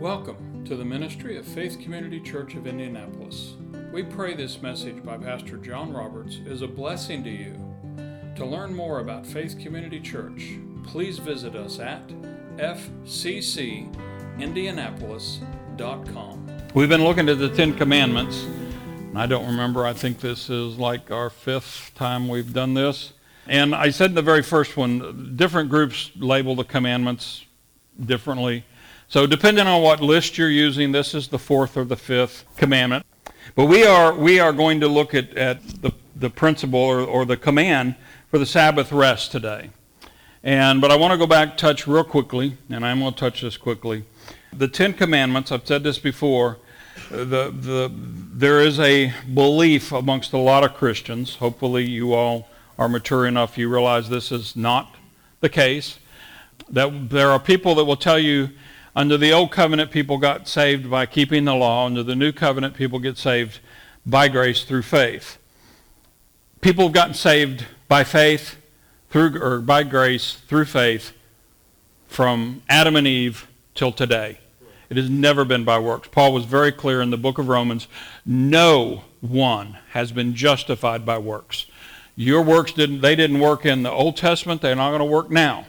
Welcome to the ministry of Faith Community Church of Indianapolis. We pray this message by Pastor John Roberts is a blessing to you. To learn more about Faith Community Church, please visit us at fccindianapolis.com. We've been looking at the Ten Commandments. I don't remember, I think this is like our fifth time we've done this. And I said in the very first one, different groups label the commandments differently. So depending on what list you're using, this is the fourth or the fifth commandment. But we are, we are going to look at, at the, the principle or, or the command for the Sabbath rest today. And, but I want to go back, touch real quickly, and I'm going to touch this quickly. The Ten Commandments, I've said this before, the, the, there is a belief amongst a lot of Christians. Hopefully, you all are mature enough, you realize this is not the case. That there are people that will tell you under the old covenant, people got saved by keeping the law. Under the new covenant, people get saved by grace through faith. People have gotten saved by faith through or by grace through faith from Adam and Eve till today. It has never been by works. Paul was very clear in the book of Romans, no one has been justified by works. Your works didn't they didn't work in the Old Testament, they're not going to work now.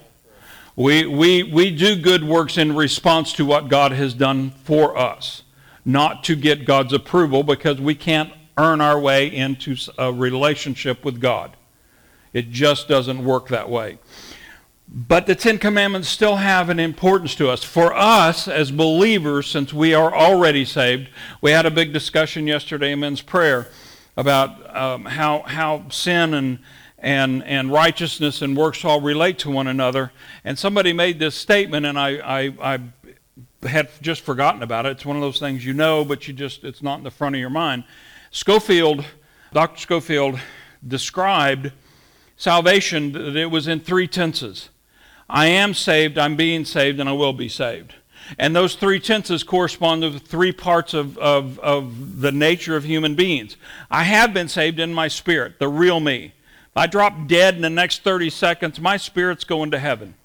We, we, we do good works in response to what God has done for us, not to get God's approval because we can't earn our way into a relationship with God. It just doesn't work that way. But the Ten Commandments still have an importance to us. For us as believers, since we are already saved, we had a big discussion yesterday in men's prayer about um, how, how sin and, and, and righteousness and works all relate to one another. And somebody made this statement, and I, I, I had just forgotten about it. It's one of those things you know, but you just it's not in the front of your mind. Scofield, Dr. Scofield described salvation that it was in three tenses. I am saved, I'm being saved, and I will be saved. And those three tenses correspond to three parts of, of, of the nature of human beings. I have been saved in my spirit, the real me. I drop dead in the next 30 seconds, my spirit's going to heaven.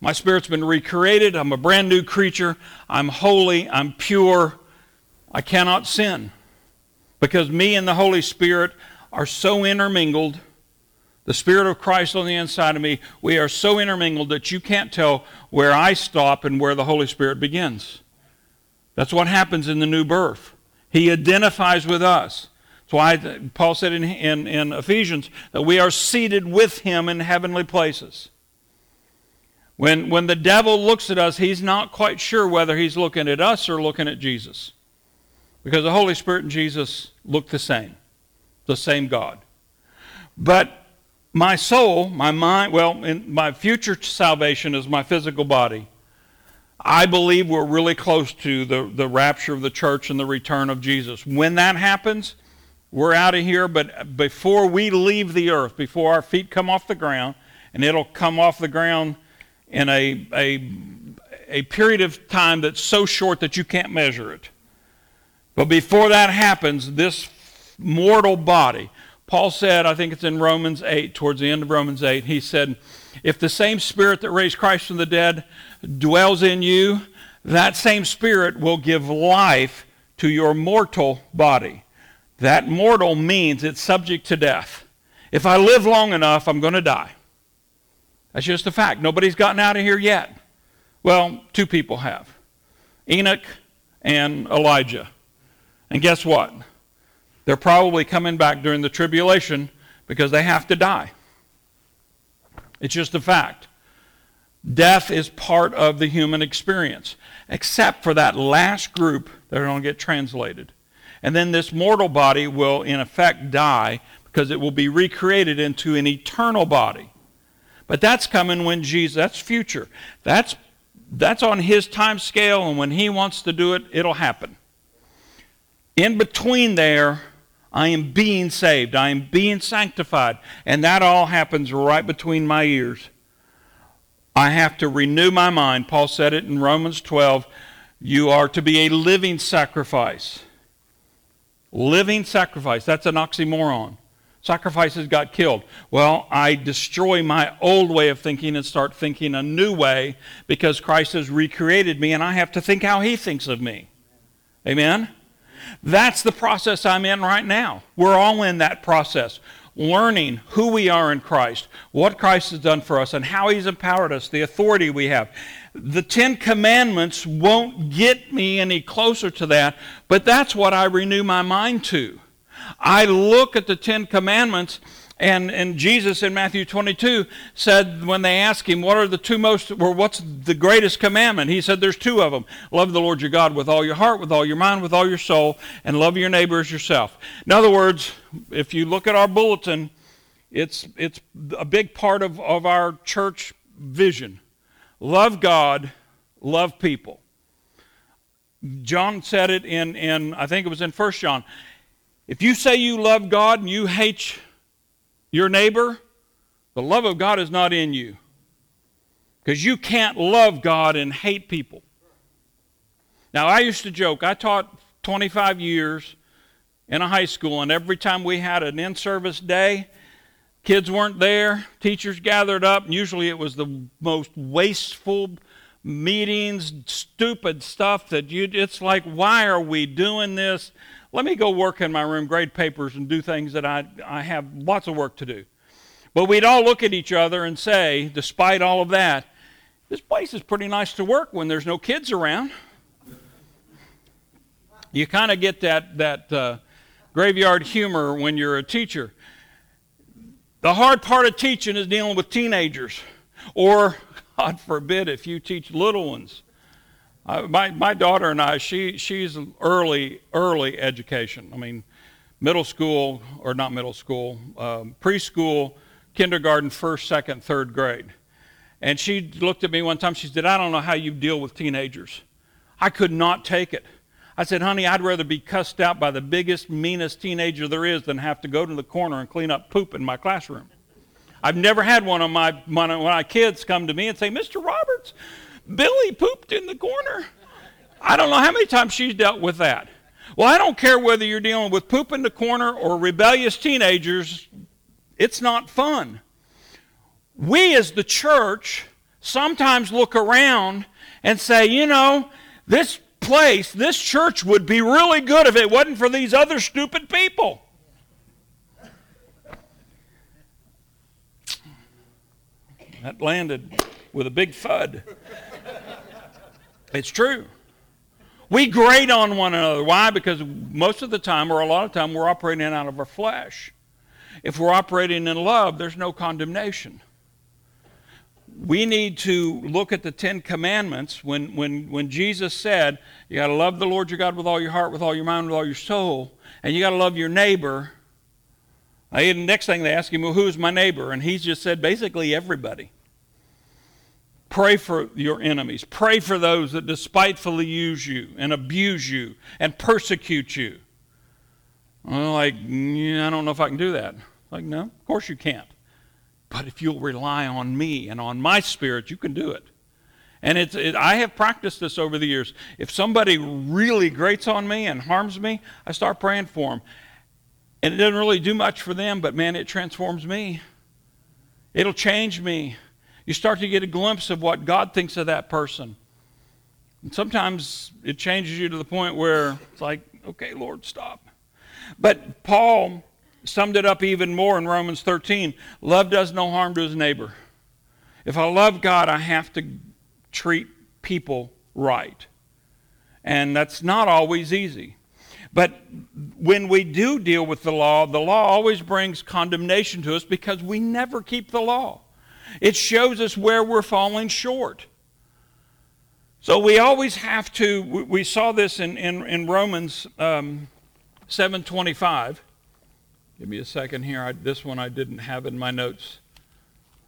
My spirit's been recreated. I'm a brand new creature. I'm holy. I'm pure. I cannot sin. Because me and the Holy Spirit are so intermingled. The Spirit of Christ on the inside of me, we are so intermingled that you can't tell where I stop and where the Holy Spirit begins. That's what happens in the new birth. He identifies with us. That's why Paul said in, in, in Ephesians that we are seated with him in heavenly places. When, when the devil looks at us, he's not quite sure whether he's looking at us or looking at Jesus. Because the Holy Spirit and Jesus look the same, the same God. But my soul, my mind, well, my future salvation is my physical body. I believe we're really close to the, the rapture of the church and the return of Jesus. When that happens, we're out of here, but before we leave the earth, before our feet come off the ground, and it'll come off the ground in a, a, a period of time that's so short that you can't measure it. But before that happens, this mortal body, Paul said, I think it's in Romans 8, towards the end of Romans 8, he said, If the same spirit that raised Christ from the dead dwells in you, that same spirit will give life to your mortal body. That mortal means it's subject to death. If I live long enough, I'm going to die. That's just a fact. Nobody's gotten out of here yet. Well, two people have Enoch and Elijah. And guess what? They're probably coming back during the tribulation because they have to die. It's just a fact. Death is part of the human experience, except for that last group that are going to get translated. And then this mortal body will, in effect, die because it will be recreated into an eternal body. But that's coming when Jesus, that's future. That's, that's on his time scale, and when he wants to do it, it'll happen. In between there, I am being saved. I am being sanctified. And that all happens right between my ears. I have to renew my mind. Paul said it in Romans 12. You are to be a living sacrifice living sacrifice. That's an oxymoron. Sacrifices got killed. Well, I destroy my old way of thinking and start thinking a new way because Christ has recreated me and I have to think how he thinks of me. Amen? That's the process I'm in right now. We're all in that process, learning who we are in Christ, what Christ has done for us, and how he's empowered us, the authority we have. The Ten Commandments won't get me any closer to that, but that's what I renew my mind to. I look at the Ten Commandments, and, and Jesus in Matthew 22 said, when they asked him, What are the two most, or what's the greatest commandment? He said, There's two of them. Love the Lord your God with all your heart, with all your mind, with all your soul, and love your neighbor as yourself. In other words, if you look at our bulletin, it's, it's a big part of, of our church vision. Love God, love people. John said it in, in I think it was in 1 John. If you say you love God and you hate your neighbor, the love of God is not in you. Because you can't love God and hate people. Now, I used to joke, I taught 25 years in a high school, and every time we had an in service day, kids weren't there, teachers gathered up, and usually it was the most wasteful meetings, stupid stuff that you, it's like, why are we doing this? Let me go work in my room, grade papers, and do things that I, I have lots of work to do. But we'd all look at each other and say, despite all of that, this place is pretty nice to work when there's no kids around. You kind of get that, that uh, graveyard humor when you're a teacher. The hard part of teaching is dealing with teenagers, or, God forbid, if you teach little ones. Uh, my, my daughter and I, she, she's early, early education. I mean, middle school, or not middle school, um, preschool, kindergarten, first, second, third grade. And she looked at me one time, she said, I don't know how you deal with teenagers. I could not take it. I said, honey, I'd rather be cussed out by the biggest, meanest teenager there is than have to go to the corner and clean up poop in my classroom. I've never had one of my, my, kids come to me and say, Mr. Roberts, Billy pooped in the corner. I don't know how many times she's dealt with that. Well, I don't care whether you're dealing with poop in the corner or rebellious teenagers, it's not fun. We as the church sometimes look around and say, you know, this place, this church would be really good if it wasn't for these other stupid people. That landed with a big thud. It's true. We grate on one another. Why? Because most of the time, or a lot of time, we're operating out of our flesh. If we're operating in love, there's no condemnation. We need to look at the Ten Commandments when, when, when Jesus said, You got to love the Lord your God with all your heart, with all your mind, with all your soul, and you got to love your neighbor. the next thing they ask him, Well, who's my neighbor? And he's just said, basically, everybody. Pray for your enemies. Pray for those that despitefully use you and abuse you and persecute you. Well, like, yeah, I don't know if I can do that. Like, no, of course you can't. But if you'll rely on me and on my spirit, you can do it. And it's, it, I have practiced this over the years. If somebody really grates on me and harms me, I start praying for them. And it doesn't really do much for them, but man, it transforms me. It'll change me. You start to get a glimpse of what God thinks of that person. And sometimes it changes you to the point where it's like, okay, Lord, stop. But Paul summed it up even more in Romans 13 love does no harm to his neighbor. If I love God, I have to treat people right. And that's not always easy. But when we do deal with the law, the law always brings condemnation to us because we never keep the law. It shows us where we're falling short. So we always have to, we saw this in, in, in Romans um, 7.25. Give me a second here. I, this one I didn't have in my notes.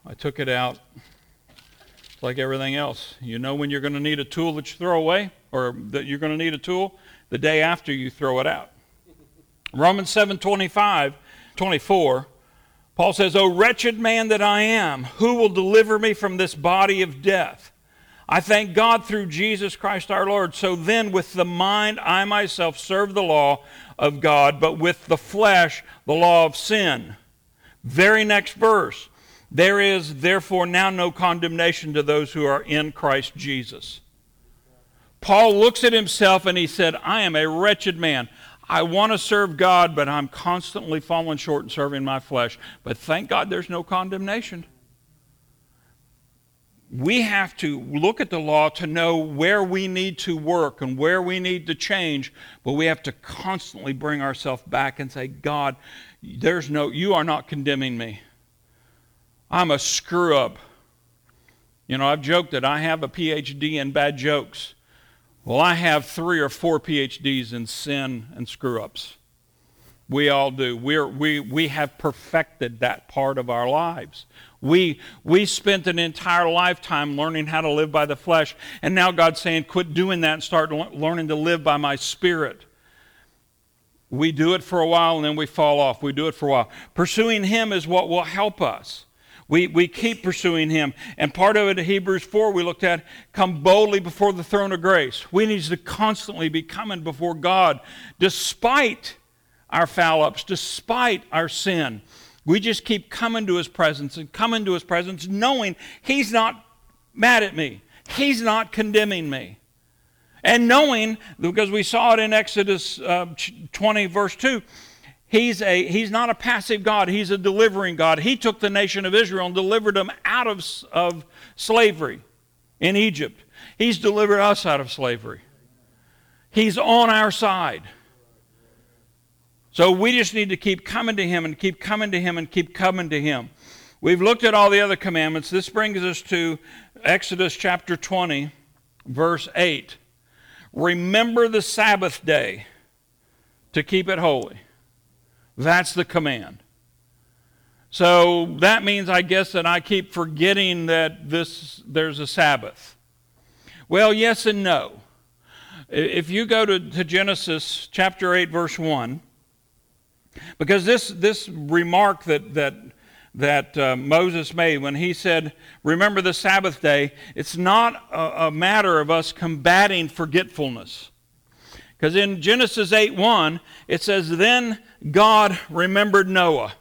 I took it out. It's like everything else. You know when you're going to need a tool that you throw away, or that you're going to need a tool? The day after you throw it out. Romans 7.25, 24 Paul says, O wretched man that I am, who will deliver me from this body of death? I thank God through Jesus Christ our Lord. So then, with the mind, I myself serve the law of God, but with the flesh, the law of sin. Very next verse. There is therefore now no condemnation to those who are in Christ Jesus. Paul looks at himself and he said, I am a wretched man. I want to serve God, but I'm constantly falling short and serving my flesh. But thank God there's no condemnation. We have to look at the law to know where we need to work and where we need to change, but we have to constantly bring ourselves back and say, God, there's no, you are not condemning me. I'm a screw up. You know, I've joked that I have a PhD in bad jokes. Well, I have three or four PhDs in sin and screw ups. We all do. We're, we, we have perfected that part of our lives. We, we spent an entire lifetime learning how to live by the flesh, and now God's saying, quit doing that and start learning to live by my spirit. We do it for a while and then we fall off. We do it for a while. Pursuing Him is what will help us. We, we keep pursuing him. And part of it in Hebrews 4 we looked at, come boldly before the throne of grace. We need to constantly be coming before God despite our foul ups, despite our sin. We just keep coming to his presence and coming to his presence knowing he's not mad at me. He's not condemning me. And knowing, because we saw it in Exodus uh, 20, verse 2, He's, a, he's not a passive God, he's a delivering God. He took the nation of Israel and delivered them out of, of slavery in Egypt. He's delivered us out of slavery. He's on our side. So we just need to keep coming to Him and keep coming to Him and keep coming to Him. We've looked at all the other commandments. This brings us to Exodus chapter 20, verse 8. Remember the Sabbath day to keep it holy. That's the command. So that means, I guess, that I keep forgetting that this, there's a Sabbath. Well, yes and no. If you go to, to Genesis chapter 8, verse 1, because this, this remark that, that, that uh, Moses made when he said, Remember the Sabbath day, it's not a, a matter of us combating forgetfulness. Because in Genesis 8 1, it says, Then God remembered Noah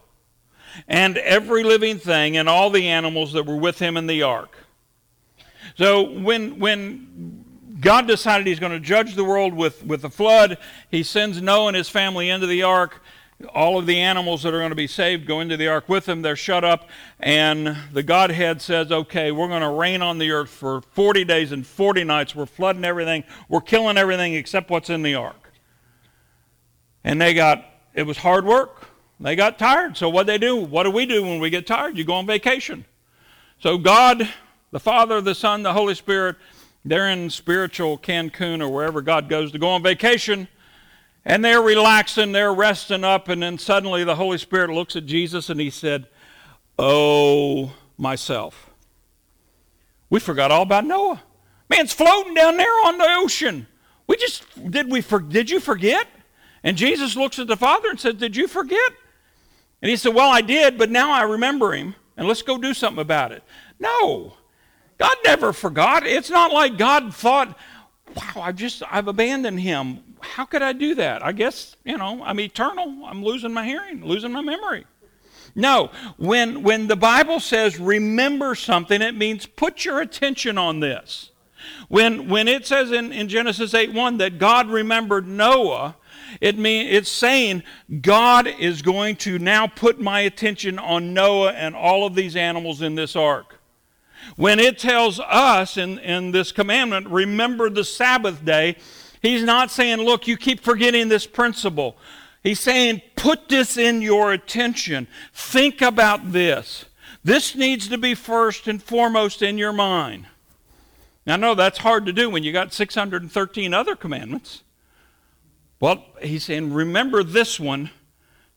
and every living thing and all the animals that were with him in the ark. So when, when God decided he's going to judge the world with, with the flood, he sends Noah and his family into the ark. All of the animals that are going to be saved go into the ark with them. They're shut up. And the Godhead says, okay, we're going to rain on the earth for 40 days and 40 nights. We're flooding everything. We're killing everything except what's in the ark. And they got it was hard work. They got tired. So what they do? What do we do when we get tired? You go on vacation. So God, the Father, the Son, the Holy Spirit, they're in spiritual Cancun or wherever God goes to go on vacation. And they're relaxing, they're resting up, and then suddenly the Holy Spirit looks at Jesus and he said, Oh, myself. We forgot all about Noah. Man's floating down there on the ocean. We just did we for, did you forget? And Jesus looks at the Father and says, Did you forget? And he said, Well, I did, but now I remember him, and let's go do something about it. No. God never forgot. It's not like God thought, Wow, I've just I've abandoned him. How could I do that? I guess, you know, I'm eternal. I'm losing my hearing, losing my memory. No, when when the Bible says remember something, it means put your attention on this. When when it says in, in Genesis 8 1 that God remembered Noah, it mean, it's saying God is going to now put my attention on Noah and all of these animals in this ark. When it tells us in, in this commandment, remember the Sabbath day, he's not saying, look, you keep forgetting this principle. He's saying, put this in your attention. Think about this. This needs to be first and foremost in your mind. Now, know that's hard to do when you got 613 other commandments. Well, he's saying, remember this one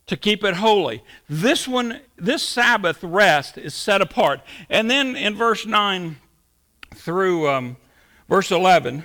to keep it holy. This one, this Sabbath rest is set apart. And then in verse 9 through um, verse 11,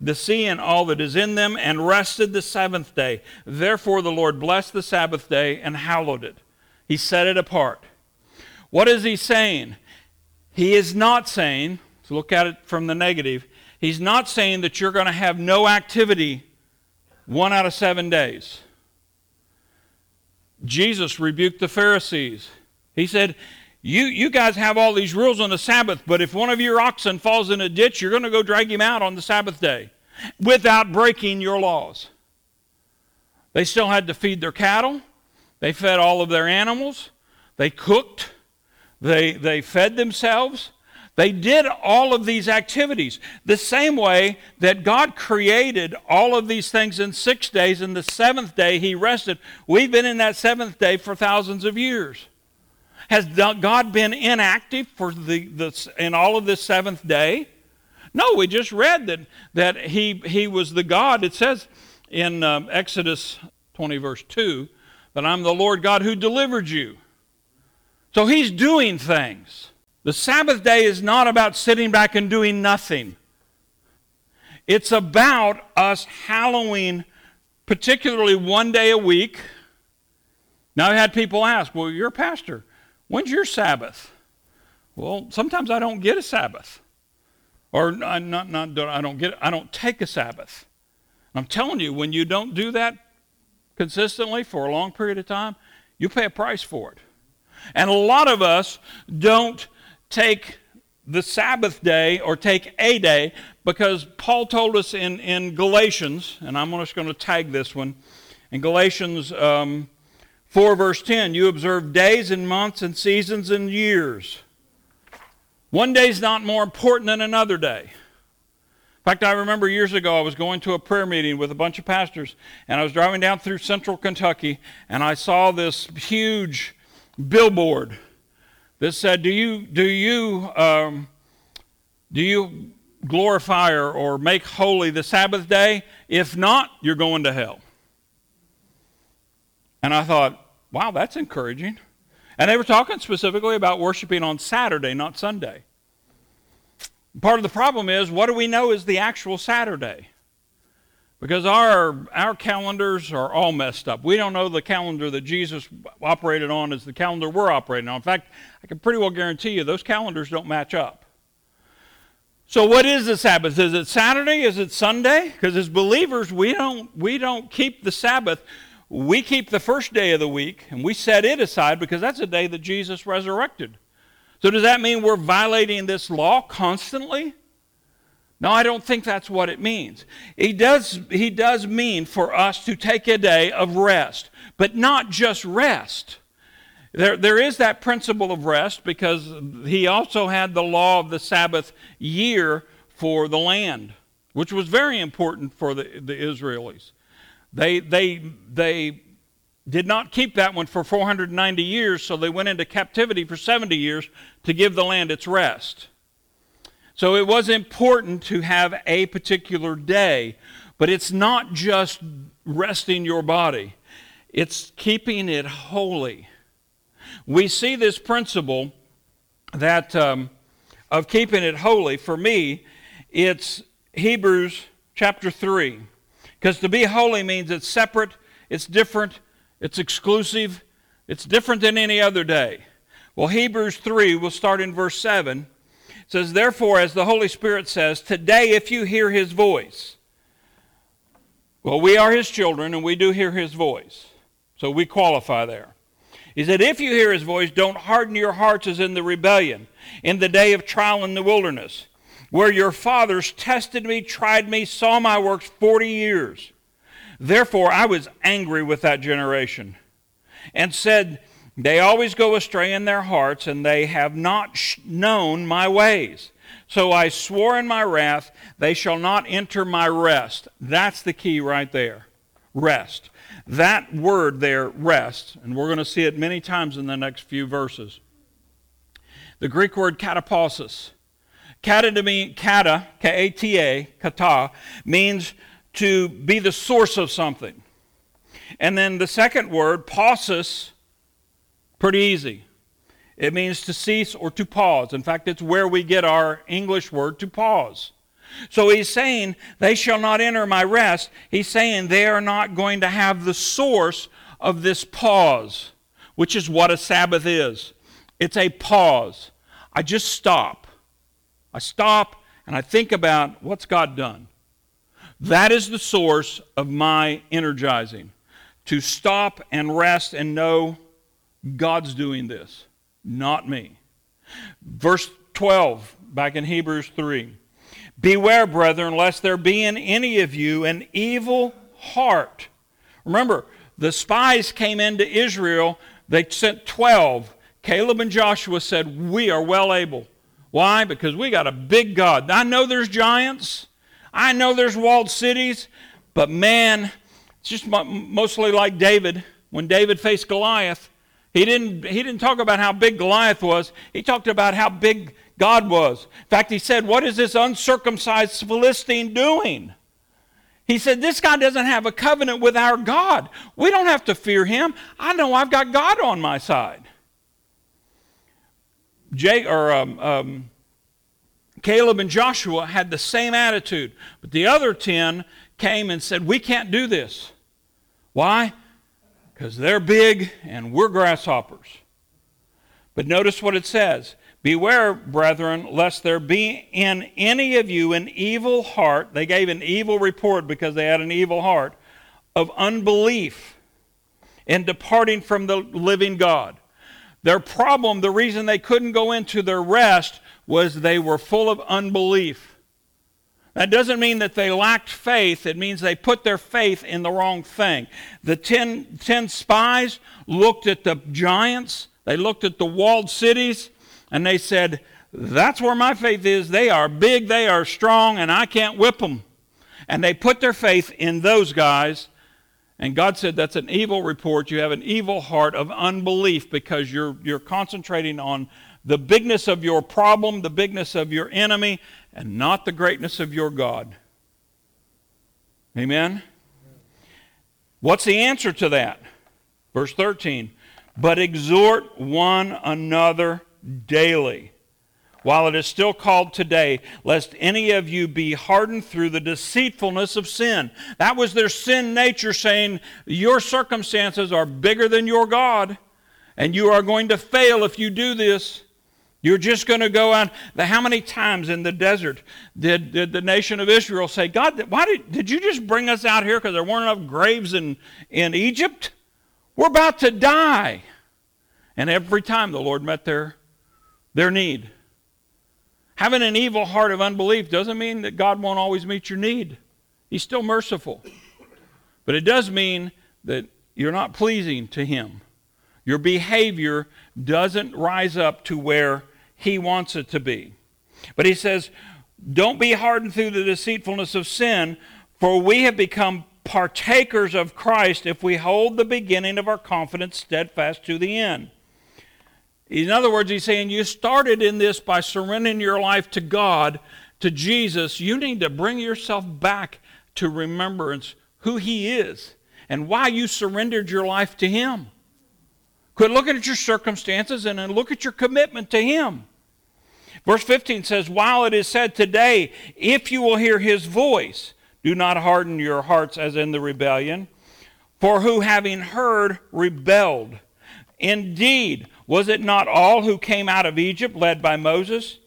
the sea and all that is in them, and rested the seventh day. Therefore the Lord blessed the Sabbath day and hallowed it. He set it apart. What is he saying? He is not saying, to look at it from the negative, he's not saying that you're going to have no activity one out of seven days. Jesus rebuked the Pharisees. He said, you, you guys have all these rules on the Sabbath, but if one of your oxen falls in a ditch, you're going to go drag him out on the Sabbath day without breaking your laws. They still had to feed their cattle, they fed all of their animals, they cooked, they, they fed themselves. They did all of these activities the same way that God created all of these things in six days, and the seventh day He rested. We've been in that seventh day for thousands of years. Has God been inactive for the, the, in all of this seventh day? No, we just read that, that he, he was the God. It says in um, Exodus 20, verse 2, that I'm the Lord God who delivered you. So he's doing things. The Sabbath day is not about sitting back and doing nothing. It's about us hallowing, particularly one day a week. Now, I've had people ask, well, you're a pastor. When's your Sabbath? Well, sometimes I don't get a Sabbath. Or not, not, not I don't get I don't take a Sabbath. I'm telling you, when you don't do that consistently for a long period of time, you pay a price for it. And a lot of us don't take the Sabbath day or take a day because Paul told us in, in Galatians, and I'm just going to tag this one, in Galatians um, 4, verse 10, you observe days and months and seasons and years. One day is not more important than another day. In fact, I remember years ago I was going to a prayer meeting with a bunch of pastors, and I was driving down through central Kentucky, and I saw this huge billboard that said, "Do you do you um, do you glorify or, or make holy the Sabbath day? If not, you're going to hell." And I thought, wow, that's encouraging. And they were talking specifically about worshiping on Saturday, not Sunday. Part of the problem is, what do we know is the actual Saturday? Because our, our calendars are all messed up. We don't know the calendar that Jesus operated on as the calendar we're operating on. In fact, I can pretty well guarantee you those calendars don't match up. So what is the Sabbath? Is it Saturday? Is it Sunday? Because as believers, we don't, we don't keep the Sabbath. We keep the first day of the week and we set it aside because that's the day that Jesus resurrected. So does that mean we're violating this law constantly? No, I don't think that's what it means. He does, he does mean for us to take a day of rest, but not just rest. There, there is that principle of rest because he also had the law of the Sabbath year for the land, which was very important for the, the Israelis. They, they, they did not keep that one for 490 years, so they went into captivity for 70 years to give the land its rest. So it was important to have a particular day, but it's not just resting your body, it's keeping it holy. We see this principle that um, of keeping it holy. For me, it's Hebrews chapter 3. Because to be holy means it's separate, it's different, it's exclusive, it's different than any other day. Well, Hebrews 3, we'll start in verse 7 says, Therefore, as the Holy Spirit says, today if you hear his voice, well, we are his children and we do hear his voice. So we qualify there. He said, If you hear his voice, don't harden your hearts as in the rebellion, in the day of trial in the wilderness, where your fathers tested me, tried me, saw my works 40 years. Therefore, I was angry with that generation and said, they always go astray in their hearts, and they have not known my ways. So I swore in my wrath, they shall not enter my rest. That's the key right there. Rest. That word there, rest, and we're going to see it many times in the next few verses. The Greek word katapausis. Kata mean kata, K-A-T-A, kata, means to be the source of something. And then the second word, pausis, Pretty easy. It means to cease or to pause. In fact, it's where we get our English word to pause. So he's saying, They shall not enter my rest. He's saying they are not going to have the source of this pause, which is what a Sabbath is. It's a pause. I just stop. I stop and I think about what's God done. That is the source of my energizing. To stop and rest and know God's doing this, not me. Verse 12, back in Hebrews 3. Beware, brethren, lest there be in any of you an evil heart. Remember, the spies came into Israel. They sent 12. Caleb and Joshua said, We are well able. Why? Because we got a big God. I know there's giants, I know there's walled cities, but man, it's just mostly like David. When David faced Goliath, he didn't, he didn't talk about how big Goliath was, he talked about how big God was. In fact, he said, What is this uncircumcised Philistine doing? He said, This guy doesn't have a covenant with our God. We don't have to fear him. I know I've got God on my side. Jay, or, um, um, Caleb and Joshua had the same attitude, but the other 10 came and said, We can't do this. Why? Because they're big and we're grasshoppers. But notice what it says Beware, brethren, lest there be in any of you an evil heart. They gave an evil report because they had an evil heart of unbelief and departing from the living God. Their problem, the reason they couldn't go into their rest, was they were full of unbelief. That doesn't mean that they lacked faith. It means they put their faith in the wrong thing. The ten, ten spies looked at the giants, they looked at the walled cities, and they said, That's where my faith is. They are big, they are strong, and I can't whip them. And they put their faith in those guys and God said that's an evil report. You have an evil heart of unbelief because you're, you're concentrating on the bigness of your problem, the bigness of your enemy, and not the greatness of your God. Amen? What's the answer to that? Verse 13. But exhort one another daily while it is still called today, lest any of you be hardened through the deceitfulness of sin. That was their sin nature saying, Your circumstances are bigger than your God, and you are going to fail if you do this. You're just going to go out. How many times in the desert did, did the nation of Israel say, God, why did, did you just bring us out here because there weren't enough graves in, in Egypt? We're about to die. And every time the Lord met their, their need. Having an evil heart of unbelief doesn't mean that God won't always meet your need. He's still merciful. But it does mean that you're not pleasing to Him. Your behavior doesn't rise up to where He wants it to be. But He says, Don't be hardened through the deceitfulness of sin, for we have become partakers of Christ if we hold the beginning of our confidence steadfast to the end. In other words, he's saying you started in this by surrendering your life to God, to Jesus. You need to bring yourself back to remembrance who he is and why you surrendered your life to him. Quit looking at your circumstances and then look at your commitment to him. Verse 15 says, While it is said today, if you will hear his voice, do not harden your hearts as in the rebellion. For who having heard rebelled? Indeed, was it not all who came out of Egypt led by Moses?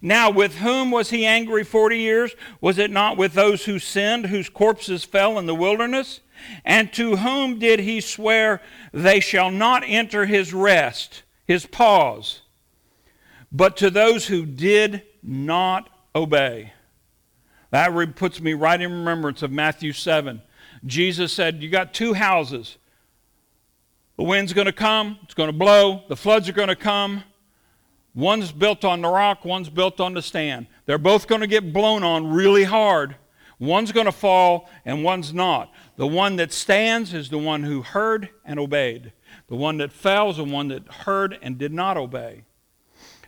Now, with whom was he angry 40 years? Was it not with those who sinned, whose corpses fell in the wilderness? And to whom did he swear, They shall not enter his rest, his pause, but to those who did not obey? That puts me right in remembrance of Matthew 7. Jesus said, You got two houses. The wind's going to come, it's going to blow, the floods are going to come. One's built on the rock, one's built on the stand. They're both going to get blown on really hard. One's going to fall and one's not. The one that stands is the one who heard and obeyed. The one that fell is the one that heard and did not obey.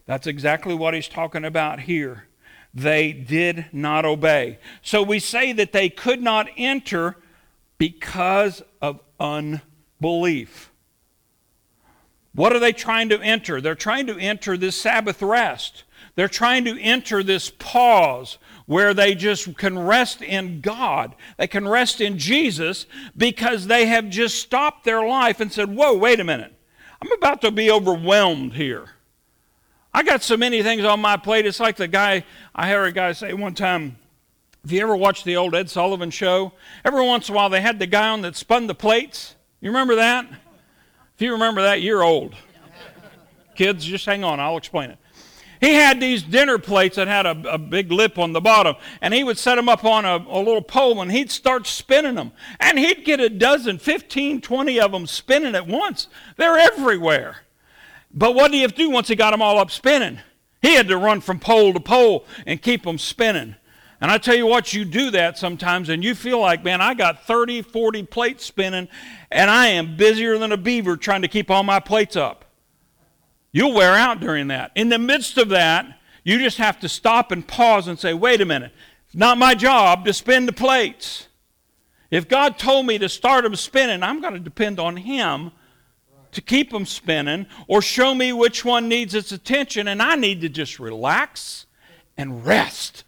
That's exactly what he's talking about here. They did not obey. So we say that they could not enter because of unbelief. What are they trying to enter? They're trying to enter this Sabbath rest. They're trying to enter this pause where they just can rest in God. They can rest in Jesus because they have just stopped their life and said, Whoa, wait a minute. I'm about to be overwhelmed here. I got so many things on my plate. It's like the guy, I heard a guy say one time, if you ever watched the old Ed Sullivan show, every once in a while they had the guy on that spun the plates. You remember that? If you remember that, you're old. Kids, just hang on, I'll explain it. He had these dinner plates that had a, a, big lip on the bottom, and he would set them up on a, a, little pole, and he'd start spinning them. And he'd get a dozen, 15, 20 of them spinning at once. They're everywhere. But what did he have to do once he got them all up spinning? He had to run from pole to pole and keep them spinning. And I tell you what, you do that sometimes, and you feel like, man, I got 30, 40 plates spinning, and I am busier than a beaver trying to keep all my plates up. You'll wear out during that. In the midst of that, you just have to stop and pause and say, wait a minute, it's not my job to spin the plates. If God told me to start them spinning, I'm going to depend on Him to keep them spinning or show me which one needs its attention, and I need to just relax and rest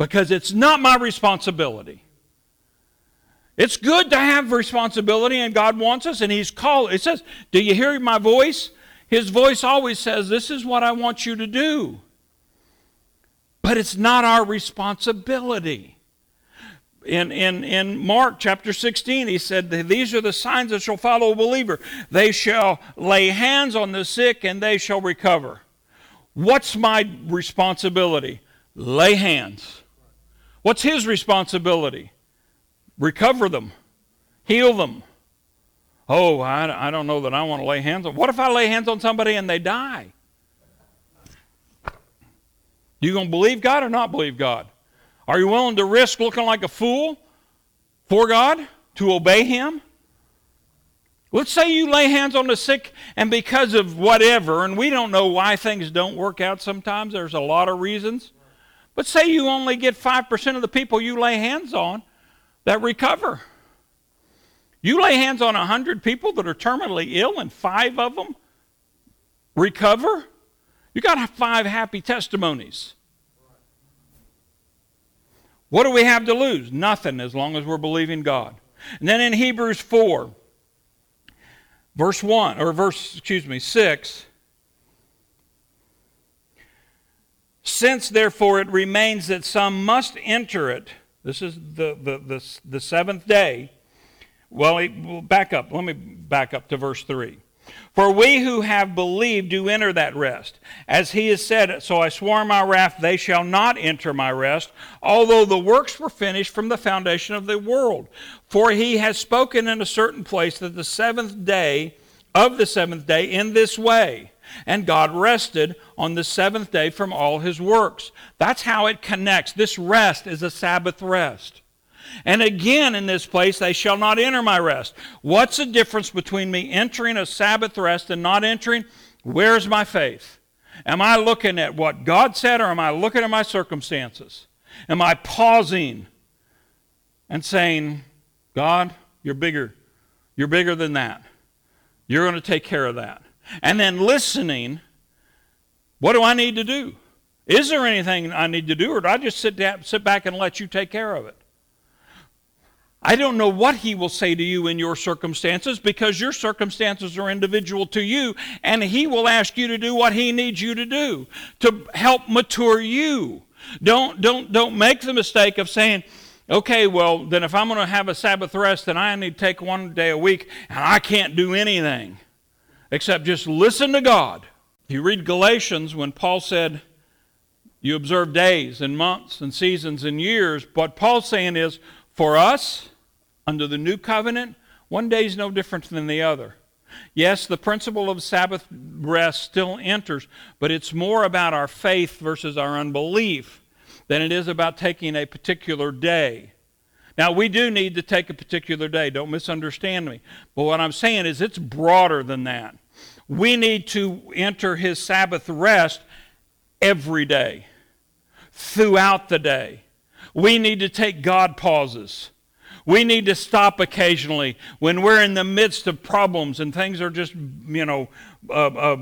because it's not my responsibility. It's good to have responsibility, and God wants us, and He's called. It says, Do you hear my voice? His voice always says, This is what I want you to do. But it's not our responsibility. In, in, in Mark chapter 16, he said, These are the signs that shall follow a believer. They shall lay hands on the sick and they shall recover. What's my responsibility? Lay hands. What's his responsibility? Recover them, heal them, Oh, I, I don't know that I want to lay hands on. What if I lay hands on somebody and they die? You going to believe God or not believe God? Are you willing to risk looking like a fool for God to obey Him? Let's say you lay hands on the sick, and because of whatever, and we don't know why things don't work out sometimes, there's a lot of reasons. But say you only get 5% of the people you lay hands on that recover. You lay hands on 100 people that are terminally ill and five of them recover, you got five happy testimonies. What do we have to lose? Nothing as long as we're believing God. And then in Hebrews 4, verse 1, or verse, excuse me, 6, since therefore it remains that some must enter it, this is the, the, the, the seventh day, well, back up. Let me back up to verse 3. For we who have believed do enter that rest. As he has said, So I swore my wrath, they shall not enter my rest, although the works were finished from the foundation of the world. For he has spoken in a certain place that the seventh day of the seventh day in this way. And God rested on the seventh day from all his works. That's how it connects. This rest is a Sabbath rest. And again in this place, they shall not enter my rest. What's the difference between me entering a Sabbath rest and not entering? Where's my faith? Am I looking at what God said or am I looking at my circumstances? Am I pausing and saying, God, you're bigger. You're bigger than that. You're going to take care of that. And then listening, what do I need to do? Is there anything I need to do, or do I just sit, down, sit back and let you take care of it? I don't know what he will say to you in your circumstances because your circumstances are individual to you, and he will ask you to do what he needs you to do to help mature you. Don't, don't, don't make the mistake of saying, okay, well, then if I'm going to have a Sabbath rest, then I need to take one day a week, and I can't do anything except just listen to God. You read Galatians, when Paul said, you observe days and months and seasons and years, what Paul's saying is, for us, under the new covenant, one day is no different than the other. Yes, the principle of Sabbath rest still enters, but it's more about our faith versus our unbelief than it is about taking a particular day. Now, we do need to take a particular day. Don't misunderstand me. But what I'm saying is it's broader than that. We need to enter his Sabbath rest every day, throughout the day. We need to take God pauses. We need to stop occasionally when we're in the midst of problems and things are just, you know, uh, uh,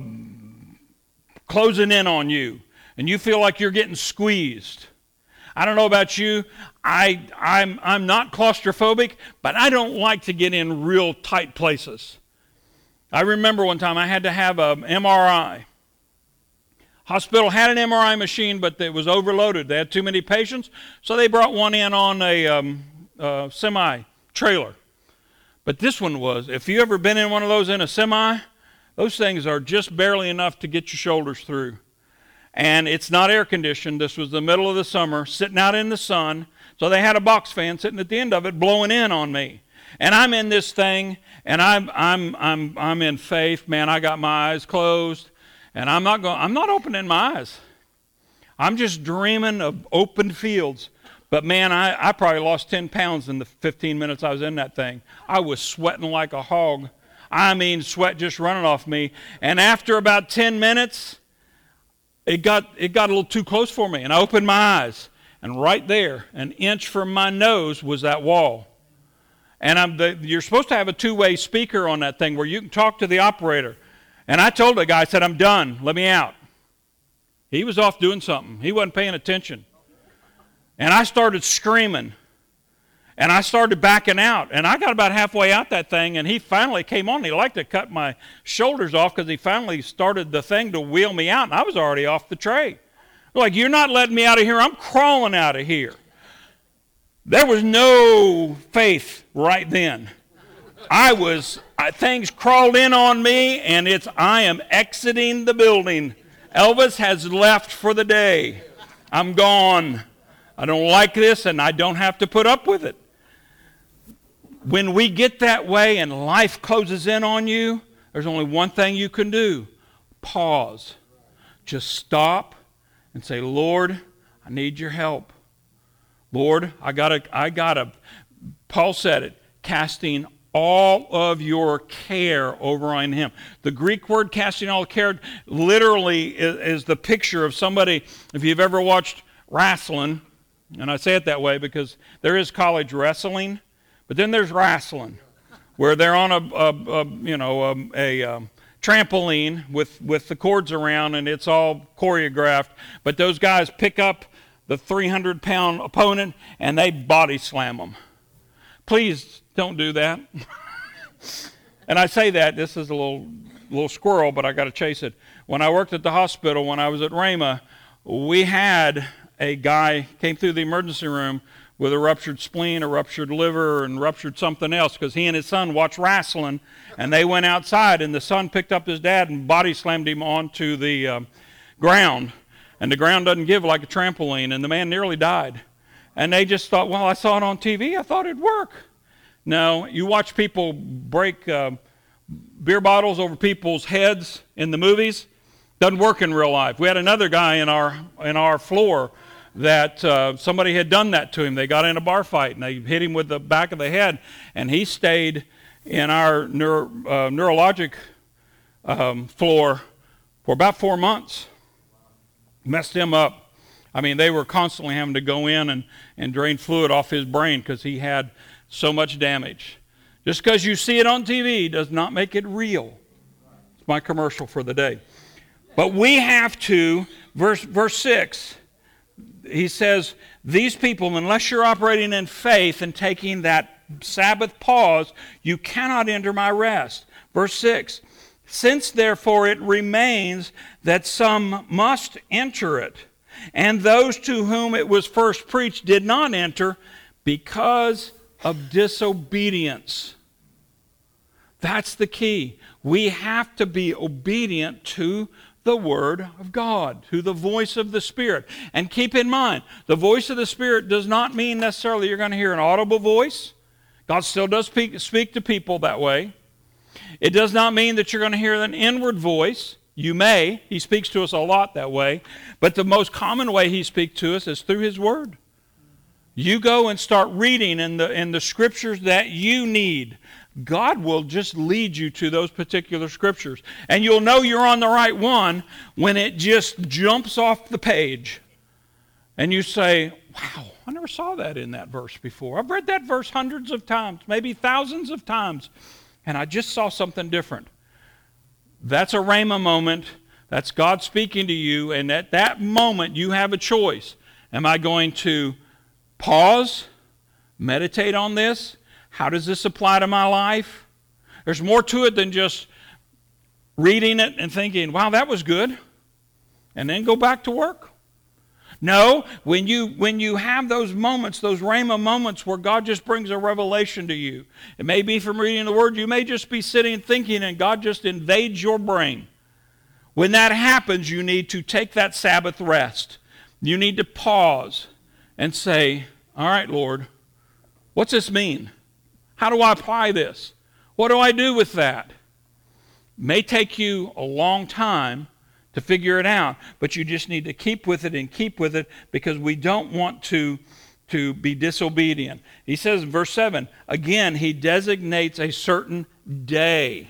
closing in on you and you feel like you're getting squeezed. I don't know about you. I, I'm, I'm not claustrophobic, but I don't like to get in real tight places. I remember one time I had to have an MRI. Hospital had an MRI machine, but it was overloaded. They had too many patients, so they brought one in on a um, uh, semi trailer. But this one was, if you ever been in one of those in a semi, those things are just barely enough to get your shoulders through. And it's not air conditioned. This was the middle of the summer, sitting out in the sun. So they had a box fan sitting at the end of it blowing in on me. And I'm in this thing, and I'm, I'm, I'm, I'm in faith. Man, I got my eyes closed, and I'm not, going, I'm not opening my eyes. I'm just dreaming of open fields. But man, I, I probably lost 10 pounds in the 15 minutes I was in that thing. I was sweating like a hog. I mean, sweat just running off me. And after about 10 minutes, it got, it got a little too close for me. And I opened my eyes. And right there, an inch from my nose, was that wall. And the, you're supposed to have a two way speaker on that thing where you can talk to the operator. And I told the guy, I said, I'm done. Let me out. He was off doing something, he wasn't paying attention. And I started screaming. And I started backing out. And I got about halfway out that thing, and he finally came on. He liked to cut my shoulders off because he finally started the thing to wheel me out, and I was already off the tray. Like, you're not letting me out of here. I'm crawling out of here. There was no faith right then. I was, I, things crawled in on me, and it's, I am exiting the building. Elvis has left for the day. I'm gone. I don't like this, and I don't have to put up with it. When we get that way and life closes in on you, there's only one thing you can do pause. Just stop and say, Lord, I need your help. Lord, I gotta, I gotta, Paul said it, casting all of your care over on him. The Greek word casting all care literally is, is, the picture of somebody, if you've ever watched wrestling, and I say it that way because there is college wrestling, but then there's wrestling, where they're on a, a, a you know, a, a um, trampoline with, with the cords around and it's all choreographed. But those guys pick up the 300 pound opponent and they body slam them. Please don't do that. and I say that, this is a little, little squirrel, but I got to chase it. When I worked at the hospital, when I was at Rhema, we had a guy came through the emergency room with a ruptured spleen, a ruptured liver, and ruptured something else because he and his son watched wrestling and they went outside and the son picked up his dad and body slammed him onto the uh, ground and the ground doesn't give like a trampoline, and the man nearly died. And they just thought, well, I saw it on TV, I thought it'd work. No, you watch people break uh, beer bottles over people's heads in the movies, doesn't work in real life. We had another guy in our in our floor that uh, somebody had done that to him. They got in a bar fight and they hit him with the back of the head, and he stayed in our neuro, uh, neurologic um, floor for about four months messed him up. I mean, they were constantly having to go in and, and drain fluid off his brain because he had so much damage. Just because you see it on TV does not make it real. It's my commercial for the day. But we have to, verse, verse 6, he says, These people, unless you're operating in faith and taking that Sabbath pause, you cannot enter my rest. Verse 6 since therefore it remains that some must enter it, and those to whom it was first preached did not enter because of disobedience. That's the key. We have to be obedient to the Word of God, to the voice of the Spirit. And keep in mind, the voice of the Spirit does not mean necessarily you're going to hear an audible voice. God still does speak, to people that way. It does not mean that you're going to hear an inward voice. You may. He speaks to us a lot that way. But the most common way he speaks to us is through his word. You go and start reading in the, in the scriptures that you need. God will just lead you to those particular scriptures. And you'll know you're on the right one when it just jumps off the page. and you say, Wow, I never saw that in that verse before. I've read that verse hundreds of times, maybe thousands of times, and I just saw something different. That's a Rhema moment. That's God speaking to you, and at that moment, you have a choice. Am I going to pause, meditate on this? How does this apply to my life? There's more to it than just reading it and thinking, wow, that was good, and then go back to work. No, when you when you have those moments, those Rhema moments where God just brings a revelation to you, it may be from reading the Word, you may just be sitting thinking, and God just invades your brain. When that happens, you need to take that Sabbath rest. You need to pause and say, All right, Lord, what's this mean? How do I apply this? What do I do with that? May take you a long time to figure it out, but you just need to keep with it and keep with it because we don't want to to be disobedient. He says in verse 7, again, he designates a certain day,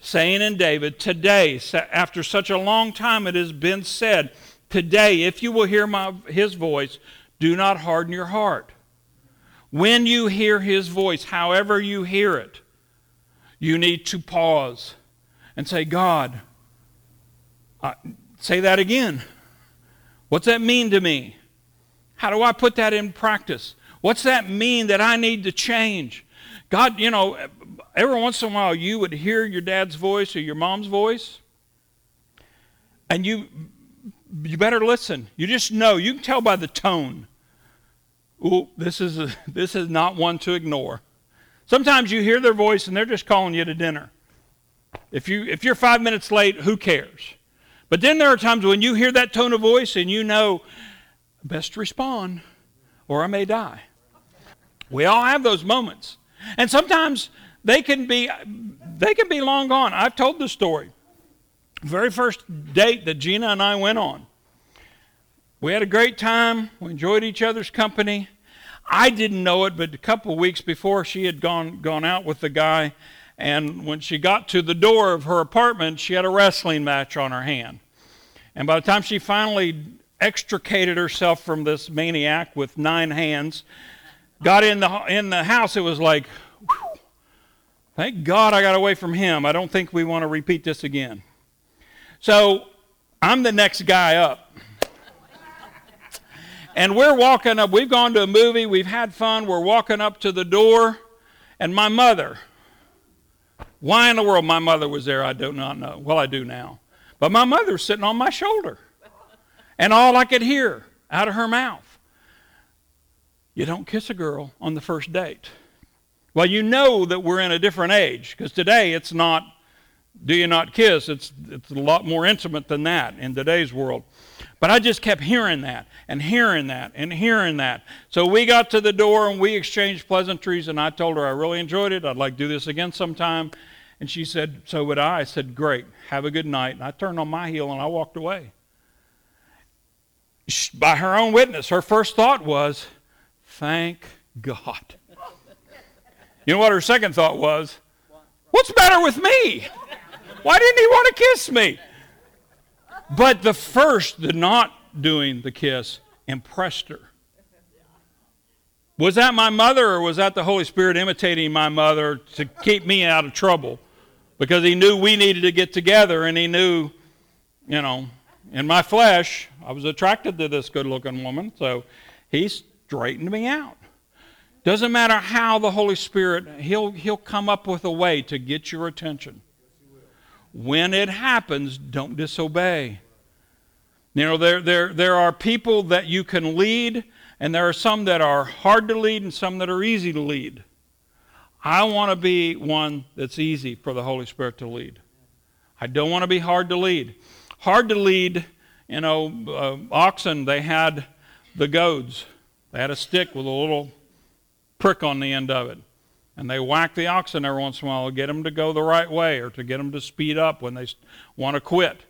saying in David, Today, after such a long time it has been said, Today, if you will hear my, his voice, do not harden your heart. When you hear his voice, however you hear it, you need to pause and say, God, uh, say that again. What's that mean to me? How do I put that in practice? What's that mean that I need to change? God, you know, every once in a while you would hear your dad's voice or your mom's voice, and you you better listen. You just know. You can tell by the tone. Ooh, this is a, this is not one to ignore. Sometimes you hear their voice and they're just calling you to dinner. If you if you're five minutes late, who cares? But then there are times when you hear that tone of voice and you know, best respond, or I may die. We all have those moments, and sometimes they can be they can be long gone. I've told the story very first date that Gina and I went on. We had a great time. We enjoyed each other's company. I didn't know it, but a couple of weeks before she had gone gone out with the guy, and when she got to the door of her apartment, she had a wrestling match on her hand. And by the time she finally extricated herself from this maniac with nine hands, got in the in the house, it was like, whew, thank God I got away from him. I don't think we want to repeat this again. So I'm the next guy up. And we're walking up. We've gone to a movie. We've had fun. We're walking up to the door. And my mother, why in the world my mother was there, I do not know. Well, I do now. But my mother was sitting on my shoulder. And all I could hear out of her mouth you don't kiss a girl on the first date. Well, you know that we're in a different age because today it's not do you not kiss? It's, it's a lot more intimate than that in today's world. But I just kept hearing that and hearing that and hearing that. So we got to the door and we exchanged pleasantries, and I told her I really enjoyed it. I'd like to do this again sometime. And she said, So would I. I said, Great. Have a good night. And I turned on my heel and I walked away. By her own witness, her first thought was, Thank God. You know what her second thought was? What's better with me? Why didn't he want to kiss me? But the first, the not doing the kiss, impressed her. Was that my mother or was that the Holy Spirit imitating my mother to keep me out of trouble? Because he knew we needed to get together and he knew, you know, in my flesh, I was attracted to this good looking woman, so he straightened me out. Doesn't matter how the Holy Spirit, he'll, he'll come up with a way to get your attention. When it happens, don't disobey. You know, there, there, there are people that you can lead, and there are some that are hard to lead and some that are easy to lead. I want to be one that's easy for the Holy Spirit to lead. I don't want to be hard to lead. Hard to lead, you know, uh, oxen, they had the goads. They had a stick with a little prick on the end of it and they whack the oxen every once in a while to get them to go the right way or to get them to speed up when they want to quit.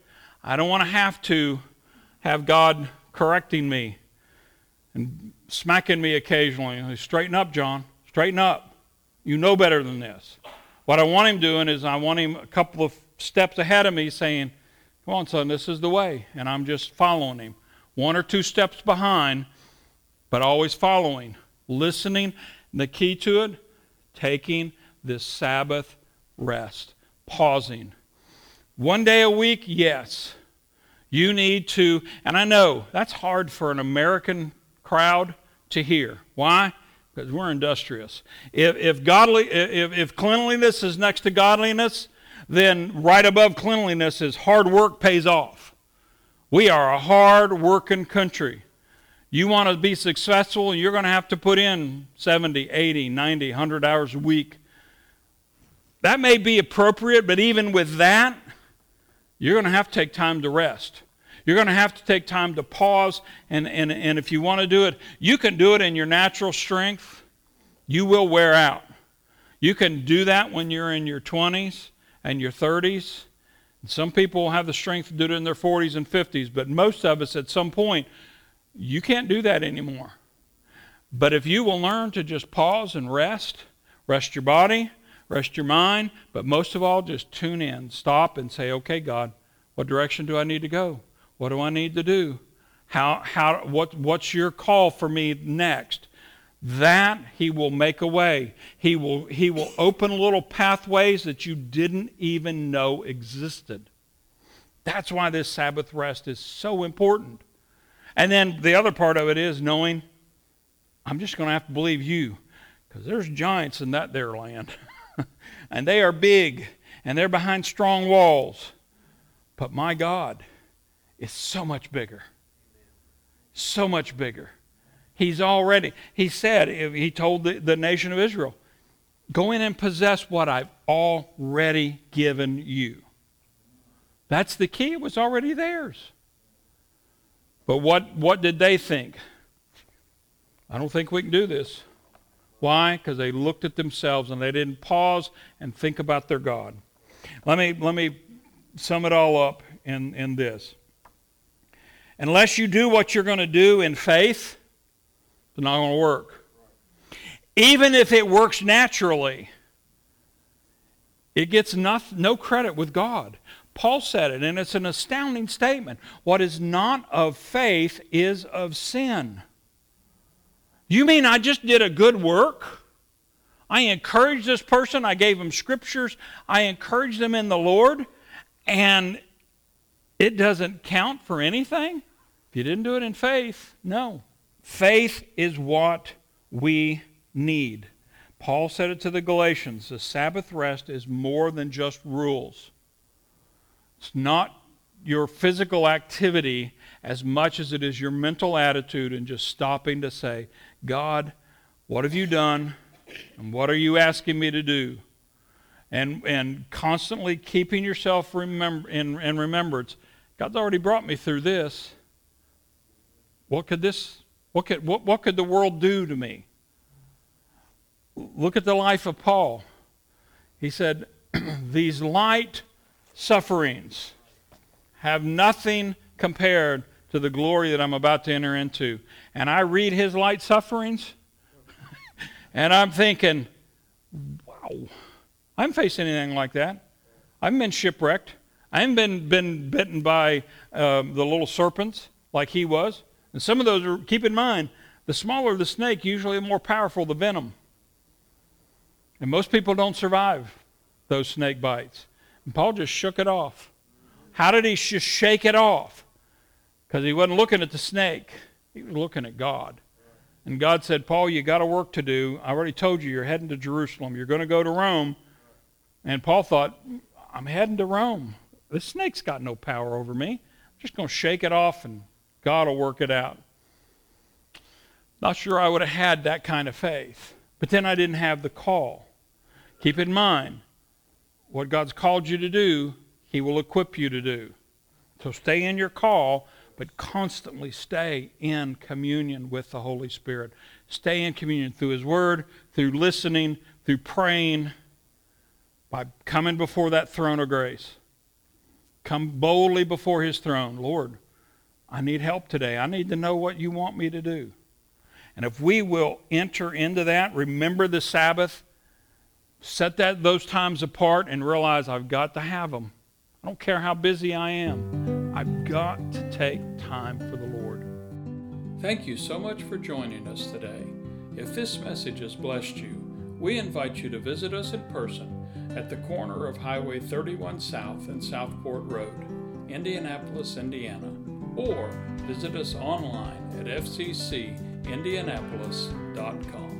I don't want to have to have God correcting me and smacking me occasionally. Straighten up, John. Straighten up. You know better than this. What I want him doing is I want him a couple of steps ahead of me saying, Come on, son, this is the way. And I'm just following him. one or two steps behind, but always following, listening. The key to it, taking this Sabbath rest, pausing. One day a week, yes. You need to, and I know that's hard for an American crowd to hear. Why? Because we're industrious. If, if, godly, if, if cleanliness is next to godliness, then right above cleanliness is hard work pays off. We are a hard working country. You want to be successful, you're going to have to put in 70, 80, 90, 100 hours a week. That may be appropriate, but even with that, you're going to have to take time to rest. You're going to have to take time to pause, and, and, and if you want to do it, you can do it in your natural strength. You will wear out. You can do that when you're in your 20s and your 30s. Some people have the strength to do it in their 40s and 50s, but most of us at some point you can't do that anymore. But if you will learn to just pause and rest, rest your body, rest your mind, but most of all, just tune in, stop, and say, okay, God, what direction do I need to go? What do I need to do? How, how, what, what's your call for me next? That he will make a way. He will, he will open little pathways that you didn't even know existed. That's why this Sabbath rest is so important. And then the other part of it is knowing I'm just going to have to believe you because there's giants in that there land. and they are big and they're behind strong walls. But my God is so much bigger. So much bigger. He's already, he said, he told the, the nation of Israel, go in and possess what I've already given you. That's the key. It was already theirs. But what, what did they think? I don't think we can do this. Why? Because they looked at themselves and they didn't pause and think about their God. Let me, let me sum it all up in, in this. Unless you do what you're going to do in faith, it's not going to work. Even if it works naturally, it gets no, no credit with God. Paul said it, and it's an astounding statement. What is not of faith is of sin. You mean I just did a good work? I encouraged this person, I gave them scriptures, I encouraged them in the Lord, and it doesn't count for anything? If you didn't do it in faith, no. Faith is what we need. Paul said it to the Galatians the Sabbath rest is more than just rules. It's not your physical activity as much as it is your mental attitude and just stopping to say, God, what have you done? And what are you asking me to do? And, and constantly keeping yourself remember, in, in remembrance. God's already brought me through this. What could this, what could, what, what could the world do to me? Look at the life of Paul. He said, These light sufferings have nothing compared to the glory that I'm about to enter into. And I read his light sufferings, and I'm thinking, wow, I haven't faced anything like that. I haven't been shipwrecked. I haven't been, been bitten by uh, the little serpents like he was. And some of those are, keep in mind, the smaller the snake, usually the more powerful the venom. And most people don't survive those snake bites. And Paul just shook it off. How did he just shake it off? Because he wasn't looking at the snake, he was looking at God. And God said, Paul, you got a work to do. I already told you you're heading to Jerusalem. You're going to go to Rome. And Paul thought, I'm heading to Rome. This snake's got no power over me. I'm just going to shake it off and God will work it out. Not sure I would have had that kind of faith. But then I didn't have the call. Keep in mind, what God's called you to do, He will equip you to do. So stay in your call, but constantly stay in communion with the Holy Spirit. Stay in communion through His Word, through listening, through praying, by coming before that throne of grace. Come boldly before His throne. Lord, I need help today. I need to know what you want me to do. And if we will enter into that, remember the Sabbath, set that those times apart and realize I've got to have them. I don't care how busy I am. I've got to take time for the Lord. Thank you so much for joining us today. If this message has blessed you, we invite you to visit us in person at the corner of Highway 31 South and Southport Road, Indianapolis, Indiana, or visit us online at fccindianapolis.com.